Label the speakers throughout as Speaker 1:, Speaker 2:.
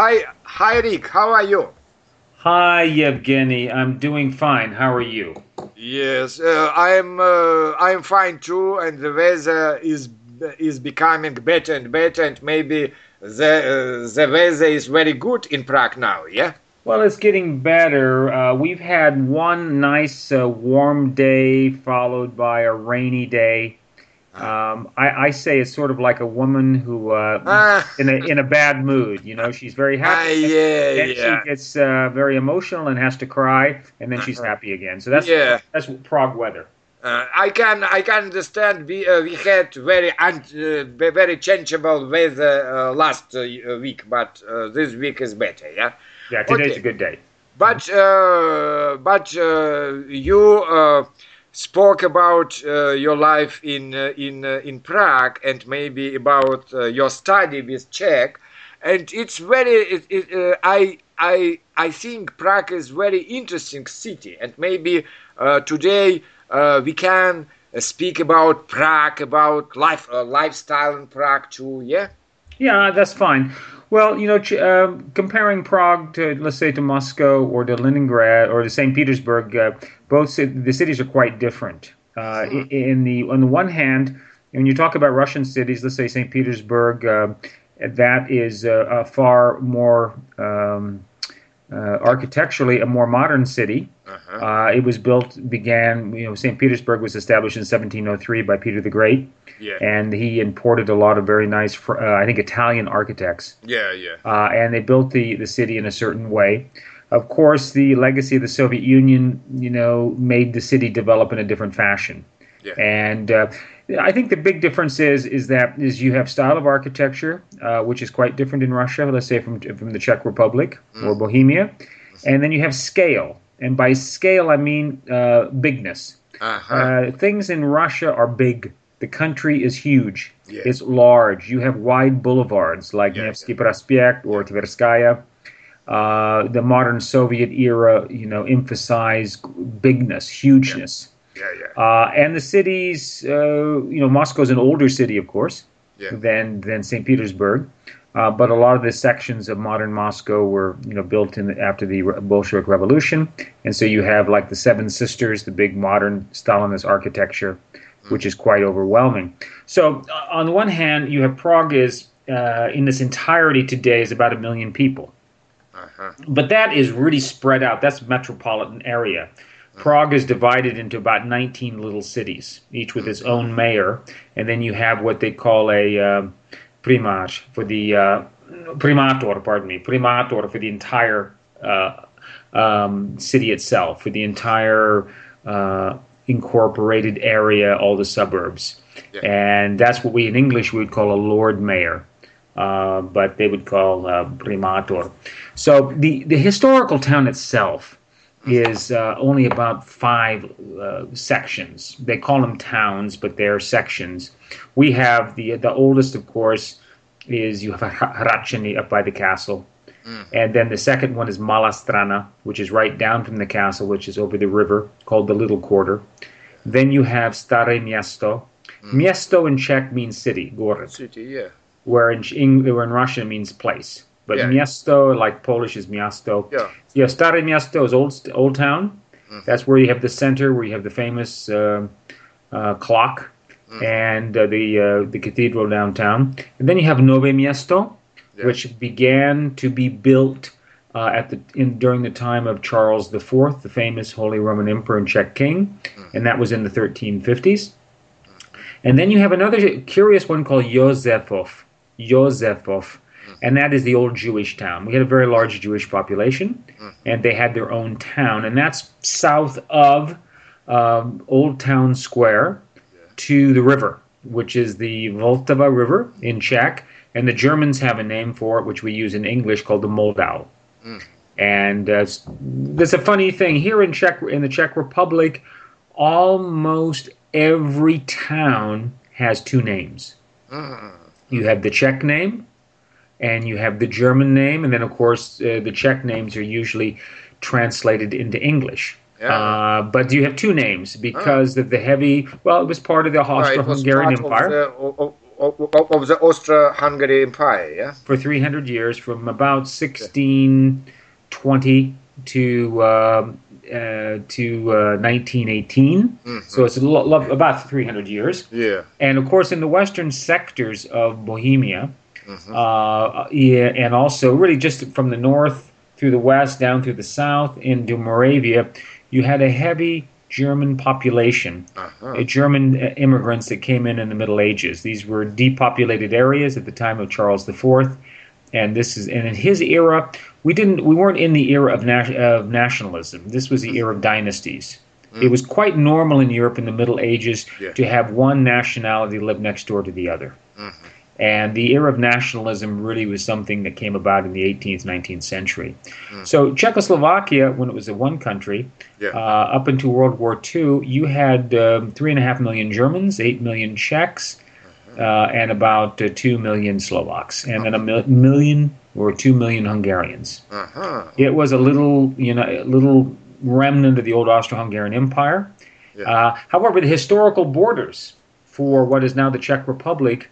Speaker 1: Hi, hi, Rick. How are you?
Speaker 2: Hi, Yevgeny. I'm doing fine. How are you?
Speaker 1: Yes, uh, I'm. Uh, I'm fine too, and the weather is is becoming better and better, and maybe the uh, the weather is very good in Prague now. Yeah.
Speaker 2: Well, it's getting better. Uh, we've had one nice uh, warm day followed by a rainy day. Um, I, I say it's sort of like a woman who uh,
Speaker 1: Ah.
Speaker 2: in a in a bad mood. You know, she's very
Speaker 1: Ah,
Speaker 2: happy.
Speaker 1: yeah,
Speaker 2: then
Speaker 1: yeah.
Speaker 2: she gets uh, very emotional and has to cry, and then she's happy again. So that's
Speaker 1: Yeah.
Speaker 2: that's Prague weather.
Speaker 1: Uh, I can I can understand. We uh, we had very un- uh, very changeable weather uh, last uh, week, but uh, this week is better. Yeah.
Speaker 2: Yeah, today's
Speaker 1: Okay.
Speaker 2: a good day.
Speaker 1: But uh, but uh, you uh, spoke about uh, your life in uh, in uh, in Prague and maybe about uh, your study with Czech, and it's very. It, it, uh, I I I think Prague is very interesting city, and maybe uh, today we can speak about Prague, about life lifestyle in Prague too. Yeah.
Speaker 2: Yeah, that's fine. Well, you know, um, comparing Prague to, let's say, to Moscow or to Leningrad or to St. Petersburg, uh, both the cities are quite different. Uh, i In the on the one hand, when you talk about Russian cities, let's say St. Petersburg, uh, that is uh, a far more um, uh, architecturally a more modern city.
Speaker 1: Uh-huh.
Speaker 2: Uh, it was built, began, you know, St. Petersburg was established in 1703 by Peter the Great,
Speaker 1: Yeah.
Speaker 2: and he imported a lot of very nice, uh, I think, Italian architects,
Speaker 1: Yeah. Yeah.
Speaker 2: uh, and they built the, the city in a certain way. Of course, the legacy of the Soviet Union, you know, made the city develop in a different fashion.
Speaker 1: Yeah.
Speaker 2: And uh, I think the big difference is is that is you have style of architecture, uh, which is quite different in Russia. Let's say from from the Czech Republic or Bohemia, and then you have scale. And by scale, I mean uh, bigness.
Speaker 1: Uh-huh.
Speaker 2: Uh, things in Russia are big. The country is huge.
Speaker 1: Yeah.
Speaker 2: It's large. You have wide boulevards like
Speaker 1: Yeah,
Speaker 2: Nevsky Prospect or Tverskaya. Uh, the modern Soviet era, you know, emphasized bigness, hugeness.
Speaker 1: yeah. Yeah.
Speaker 2: Uh, and the cities, uh, you know, Moscow's an older city, of course,
Speaker 1: Yeah.
Speaker 2: than than St. Petersburg. Uh, but a lot of the sections of modern Moscow were, you know, built in the, after the Bolshevik Revolution, and so you have like the Seven Sisters, the big modern Stalinist architecture, which is quite overwhelming. So, uh, on the one hand, you have Prague is uh, in its entirety today is about a million people
Speaker 1: Uh-huh.
Speaker 2: but that is really spread out. That's metropolitan area. Prague is divided into about 19 little cities, each with its own mayor, and then you have what they call a primar for the uh, primator, pardon me, primator for the entire uh, um, city itself, for the entire uh, incorporated area, all the suburbs,
Speaker 1: Yeah.
Speaker 2: and that's what we in English we would call a lord mayor uh, but they would call uh, primator. So the, the historical town itself is uh, only about five uh, sections. They call them towns, but they're sections. We have the the oldest, of course, is you have Hradčany up by the castle, hmm. and then the second one is Malá Strana, which is right down from the castle, which is over the river, called the Little Quarter. Then you have Stare Miesto. Mm. Miesto in Czech means city, Gorod.
Speaker 1: City, yeah.
Speaker 2: Where in, where in Russian means place. But
Speaker 1: Yeah.
Speaker 2: miasto, like Polish, is miasto.
Speaker 1: Yeah.
Speaker 2: Yeah, Stare Miasto is old old town.
Speaker 1: Mm-hmm.
Speaker 2: That's where you have the center, where you have the famous uh, uh, clock
Speaker 1: Mm.
Speaker 2: and uh, the uh, the cathedral downtown. And then you have Nove Miasto,
Speaker 1: Yeah.
Speaker 2: which began to be built uh, at the in during the time of Charles IV, the famous Holy Roman Emperor and Czech king,
Speaker 1: Mm.
Speaker 2: and that was in the 1350s. And then you have another curious one called Josefov. Josefov. And that is the old Jewish town. We had a very large Jewish population, and they had their own town. And that's south of um, Old Town Square to the river, which is the Vltava River in Czech. And the Germans have a name for it, which we use in English, called the Moldau. And uh, there's a funny thing here in Czech in the Czech Republic. Almost every town has two names. You have the Czech name, and you have the German name, and then of course uh, the Czech names are usually translated into English.
Speaker 1: Yeah.
Speaker 2: Uh, but you have two names because of the heavy. Well, it was part of the
Speaker 1: Uh,
Speaker 2: Austro-Hungarian
Speaker 1: part
Speaker 2: Empire.
Speaker 1: Of the, of, of, the Austro-Hungary Empire. Yeah.
Speaker 2: for 300 years, from about 1620 to um uh, to uh, 1918.
Speaker 1: Mhm.
Speaker 2: So it's a lo- lo- about 300 years.
Speaker 1: Yeah.
Speaker 2: And of course, in the western sectors of Bohemia,
Speaker 1: Mhm.
Speaker 2: uh, yeah, and also really just from the north through the west down through the south into Moravia, you had a heavy German population,
Speaker 1: Uh-huh.
Speaker 2: uh, German uh, immigrants that came in in the Middle Ages. These were depopulated areas at the time of Charles IV, and this is and in his era, we didn't we weren't in the era of, of nationalism. This was the era of dynasties. It was quite normal in Europe in the Middle Ages
Speaker 1: Yeah.
Speaker 2: to have one nationality live next door to the other.
Speaker 1: Mhm.
Speaker 2: And the era of nationalism really was something that came about in the 18th, 19th century.
Speaker 1: Mm.
Speaker 2: So Czechoslovakia, when it was a one country,
Speaker 1: Yeah.
Speaker 2: uh, up into World War II, you had um, three and a half million Germans, eight million Czechs, uh, and about uh, two million Slovaks, and then a mil- million or two million Hungarians.
Speaker 1: Uh-huh.
Speaker 2: It was a little, you know, a little remnant of the old Austro-Hungarian Empire.
Speaker 1: Yeah.
Speaker 2: Uh, however, the historical borders for what is now the Czech Republic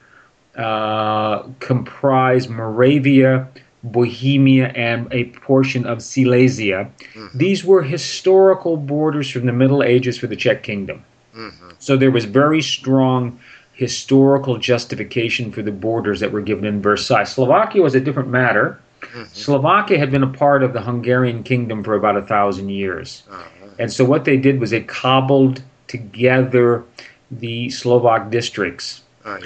Speaker 2: comprise Moravia, Bohemia, and a portion of Silesia.
Speaker 1: Mhm.
Speaker 2: These were historical borders from the Middle Ages for the Czech Kingdom.
Speaker 1: Mhm.
Speaker 2: So there was very strong historical justification for the borders that were given in Versailles. Slovakia was a different matter.
Speaker 1: Mhm.
Speaker 2: Slovakia had been a part of the Hungarian kingdom for about a thousand years.
Speaker 1: Uh-huh.
Speaker 2: And so what they did was they cobbled together the Slovak districts.
Speaker 1: Yeah.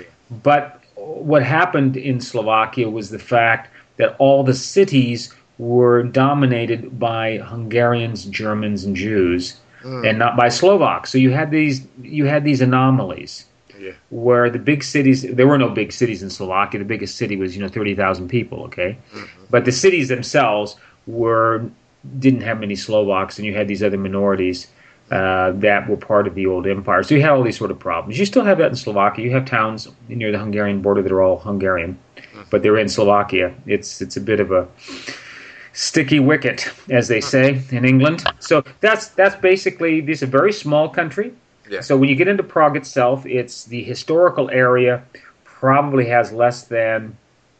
Speaker 2: But what happened in Slovakia was the fact that all the cities were dominated by Hungarians, Germans, and Jews,
Speaker 1: Mm.
Speaker 2: and not by Slovaks. So you had these you had these anomalies
Speaker 1: Yeah.
Speaker 2: where the big cities there were no big cities in Slovakia. The biggest city was you know thirty thousand people. Okay, but the cities themselves were didn't have many Slovaks, and you had these other minorities uh, that were part of the old empire. So you had all these sort of problems. You still have that in Slovakia. You have towns near the Hungarian border that are all Hungarian, but they're in Slovakia. It's it's a bit of a sticky wicket, as they say in England. So that's that's basically this is a very small country.
Speaker 1: Yeah.
Speaker 2: So when you get into Prague itself, it's the historical area probably has less than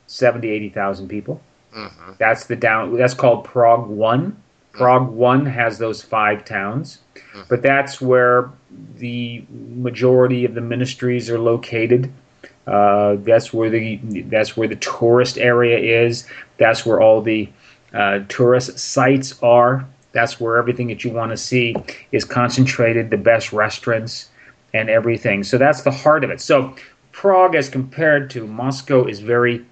Speaker 2: 70, 80,000 people.
Speaker 1: Mhm.
Speaker 2: That's the down. That's called Prague One. Prague One has those five towns, but that's where the majority of the ministries are located. Uh, that's where the that's where the tourist area is. That's where all the uh, tourist sites are. That's where everything that you want to see is concentrated. The best restaurants and everything. So that's the heart of it. So Prague, as compared to Moscow, is very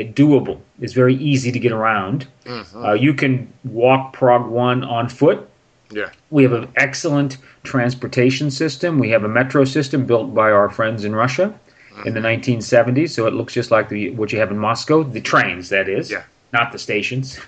Speaker 2: doable. It's very easy to get around.
Speaker 1: Mhm.
Speaker 2: Uh, you can walk Prague one on foot.
Speaker 1: Yeah.
Speaker 2: We have an excellent transportation system. We have a metro system built by our friends in Russia in the 1970s, so it looks just like the, what you have in Moscow. The trains, that is,
Speaker 1: Yeah.
Speaker 2: not the stations,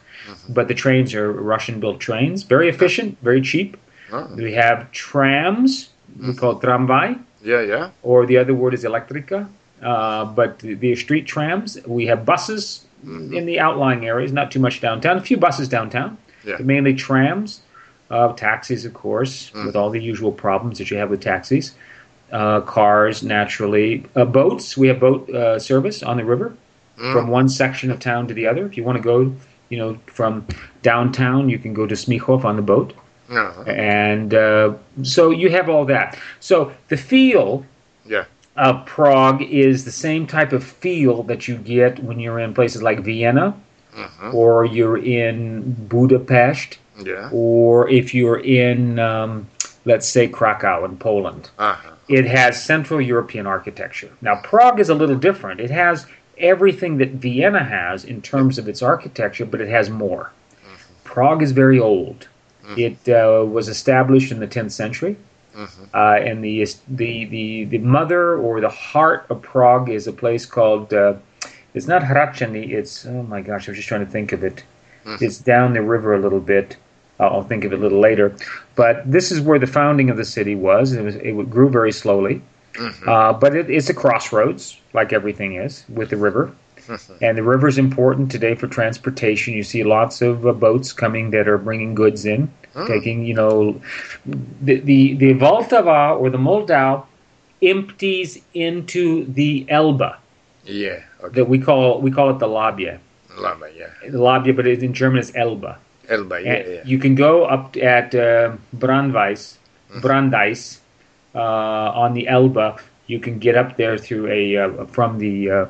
Speaker 2: but the trains are Russian-built trains. Very efficient, very cheap.
Speaker 1: Ah.
Speaker 2: We have trams. We call it tramvai
Speaker 1: Yeah, yeah.
Speaker 2: or the other word is electrica. Uh, but the, the street trams, we have buses in the outlying areas, not too much downtown. A few buses downtown,
Speaker 1: Yeah.
Speaker 2: mainly trams, uh, taxis, of course, with all the usual problems that you have with taxis. Uh, cars, naturally, uh, boats. We have boat uh, service on the river from one section of town to the other. If you want to go, you know, from downtown, you can go to Smichov on the boat
Speaker 1: Uh-huh.
Speaker 2: and uh, so you have all that. So the feel
Speaker 1: Yeah.
Speaker 2: Of Prague is the same type of feel that you get when you're in places like Vienna,
Speaker 1: Mhm.
Speaker 2: or you're in Budapest,
Speaker 1: Yeah.
Speaker 2: or if you're in, um, let's say, Krakow in Poland.
Speaker 1: Uh-huh.
Speaker 2: It has Central European architecture. Now, Prague is a little different. It has everything that Vienna has in terms of its architecture, but it has more. Prague is very old. It uh, was established in the 10th century,
Speaker 1: Mhm.
Speaker 2: uh, and the, the the the mother or the heart of Prague is a place called. Uh, it's not Hradčany. It's oh my gosh, I was just trying to think of it. It's down the river a little bit. I'll I'll think of it a little later. But this is where the founding of the city was. It was it grew very slowly,
Speaker 1: Mhm.
Speaker 2: uh, but it, it's a crossroads, like everything is, with the river. And the river is important today for transportation. You see lots of uh, boats coming that are bringing goods in,
Speaker 1: Oh.
Speaker 2: taking, you know, the, the, the Vltava or the Moldau empties into the Elbe
Speaker 1: Yeah. Okay.
Speaker 2: that we call we call it the Labia.
Speaker 1: Labia, Yeah.
Speaker 2: The Labia, but it, in German it's Elbe.
Speaker 1: Elba. Yeah. Yeah.
Speaker 2: You can go up at uh, Brandweis,
Speaker 1: Mm-hmm.
Speaker 2: Brandeis, uh, on the Elbe. You can get up there through a uh, from the uh,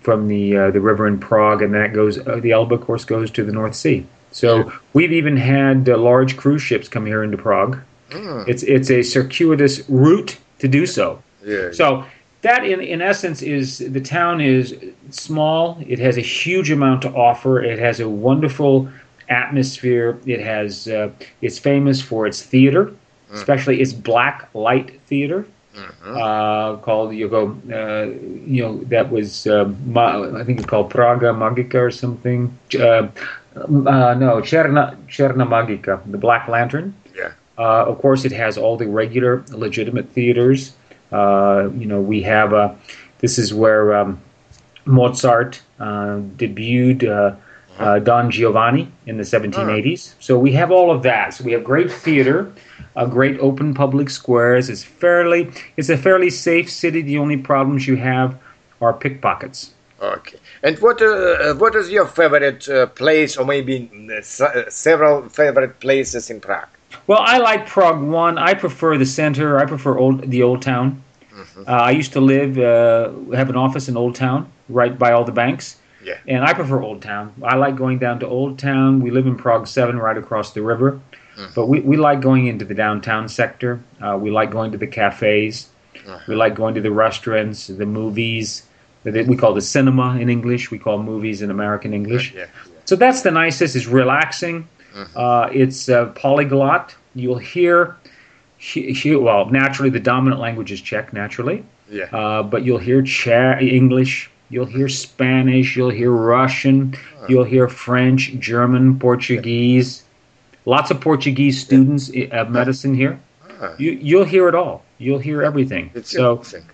Speaker 2: from the uh, the river in Prague, and that goes. Uh, the Elbe, of course, goes to the North Sea. So we've even had uh, large cruise ships come here into Prague.
Speaker 1: Mm.
Speaker 2: It's it's a circuitous route to do so.
Speaker 1: Yeah.
Speaker 2: So that, in in essence, is the town is small. It has a huge amount to offer. It has a wonderful atmosphere. It has uh, it's famous for its theater, especially its black light theater.
Speaker 1: Mhm.
Speaker 2: Uh, called you go, uh, you know that was uh, Ma- I think it's called Praga Magica or something. Uh, uh, no, Cherna Cherna Magica, the Black Lantern.
Speaker 1: Yeah.
Speaker 2: Uh, of course, it has all the regular, legitimate theaters. Uh, you know, we have a. This is where um, Mozart uh, debuted uh, uh, Don Giovanni in the 1780s. So we have all of that. So we have great theater, uh, great open public squares. It's fairly. It's a fairly safe city. The only problems you have are pickpockets.
Speaker 1: Okay. And what uh, what is your favorite uh, place, or maybe uh, uh, several favorite places in Prague?
Speaker 2: Well, I like Prague one. I prefer the center. I prefer old the old town. Uh, I used to live, uh, have an office in Old Town, right by all the banks.
Speaker 1: Yeah.
Speaker 2: And I prefer Old Town. I like going down to Old Town. We live in Prague 7, right across the river. But we, we like going into the downtown sector. Uh, we like going to the cafes. We like going to the restaurants, the movies. We call the cinema in English. We call movies in American English.
Speaker 1: Yeah.
Speaker 2: So that's the nicest. It's relaxing. Uh, it's uh, polyglot. You'll hear, he, he, well, naturally the dominant language is Czech, naturally.
Speaker 1: Yeah.
Speaker 2: Uh, but you'll hear Czech, English. You'll hear Spanish. You'll hear Russian. You'll hear French, German, Portuguese. Lots of Portuguese students i- of medicine here.
Speaker 1: Ah.
Speaker 2: You, you'll hear it all. You'll hear everything.
Speaker 1: It's
Speaker 2: so
Speaker 1: interesting.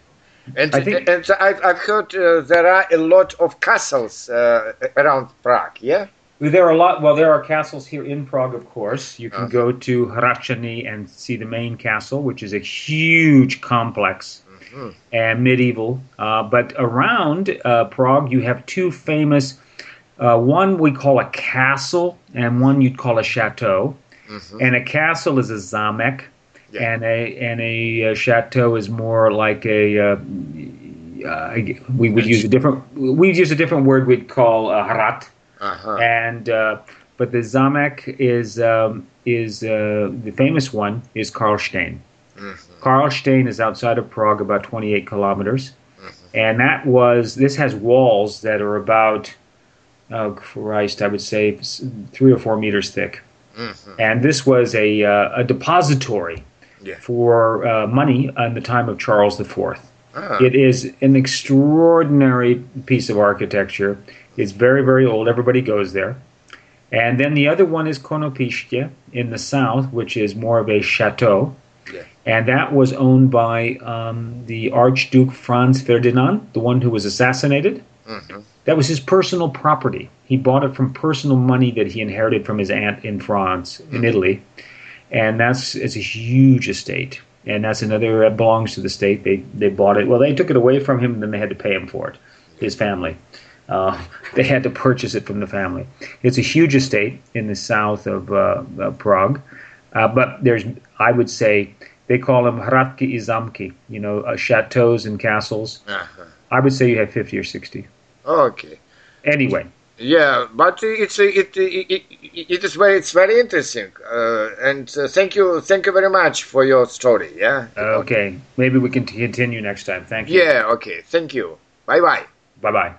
Speaker 1: And,
Speaker 2: I think-
Speaker 1: and I've, I've heard uh, there are a lot of castles uh, around Prague, yeah?
Speaker 2: There are a lot. Well, there are castles here in Prague, of course. You can
Speaker 1: Uh-huh.
Speaker 2: go to Hradčany and see the main castle, which is a huge complex
Speaker 1: Mhm.
Speaker 2: and medieval. Uh, but around uh, Prague, you have two famous. Uh, one we call a castle, and one you'd call a chateau.
Speaker 1: Mhm.
Speaker 2: And a castle is a zamek,
Speaker 1: Yeah.
Speaker 2: and a and a uh, chateau is more like a. Uh, uh, we would use a different. We'd use a different word. We'd call a harat
Speaker 1: Uh-huh.
Speaker 2: and uh, but the Zamek is um, is uh, the famous one is Karlstein.
Speaker 1: Mhm.
Speaker 2: Karlstein is outside of Prague, about 28 kilometers, and that was this has walls that are about oh Christ, I would say three or four meters thick,
Speaker 1: Mhm.
Speaker 2: and this was a uh, a depository
Speaker 1: Yeah.
Speaker 2: for uh, money in the time of Charles IV.
Speaker 1: Ah.
Speaker 2: It is an extraordinary piece of architecture. It's very, very old. Everybody goes there. And then the other one is Konopiště in the south, which is more of a chateau.
Speaker 1: Yeah.
Speaker 2: And that was owned by um, the Archduke Franz Ferdinand, the one who was assassinated.
Speaker 1: Mhm.
Speaker 2: That was his personal property. He bought it from personal money that he inherited from his aunt in France, in Italy. And that's it's a huge estate. And that's another that belongs to the state. They they bought it. Well, they took it away from him, and then they had to pay him for it. His family. Uh, they had to purchase it from the family. It's a huge estate in the south of uh, uh, Prague. Uh, but there's, I would say, they call them hradky i zamky, you know, uh, chateaus and castles.
Speaker 1: Uh-huh.
Speaker 2: I would say you have 50 or 60.
Speaker 1: Okay.
Speaker 2: Anyway,
Speaker 1: Yeah, but it's it it, it, it is very it's very interesting, uh, and uh, thank you thank you very much for your story. Yeah.
Speaker 2: okay, maybe we can continue next time. Thank you.
Speaker 1: Yeah. Okay. Thank you. Bye bye.
Speaker 2: Bye bye.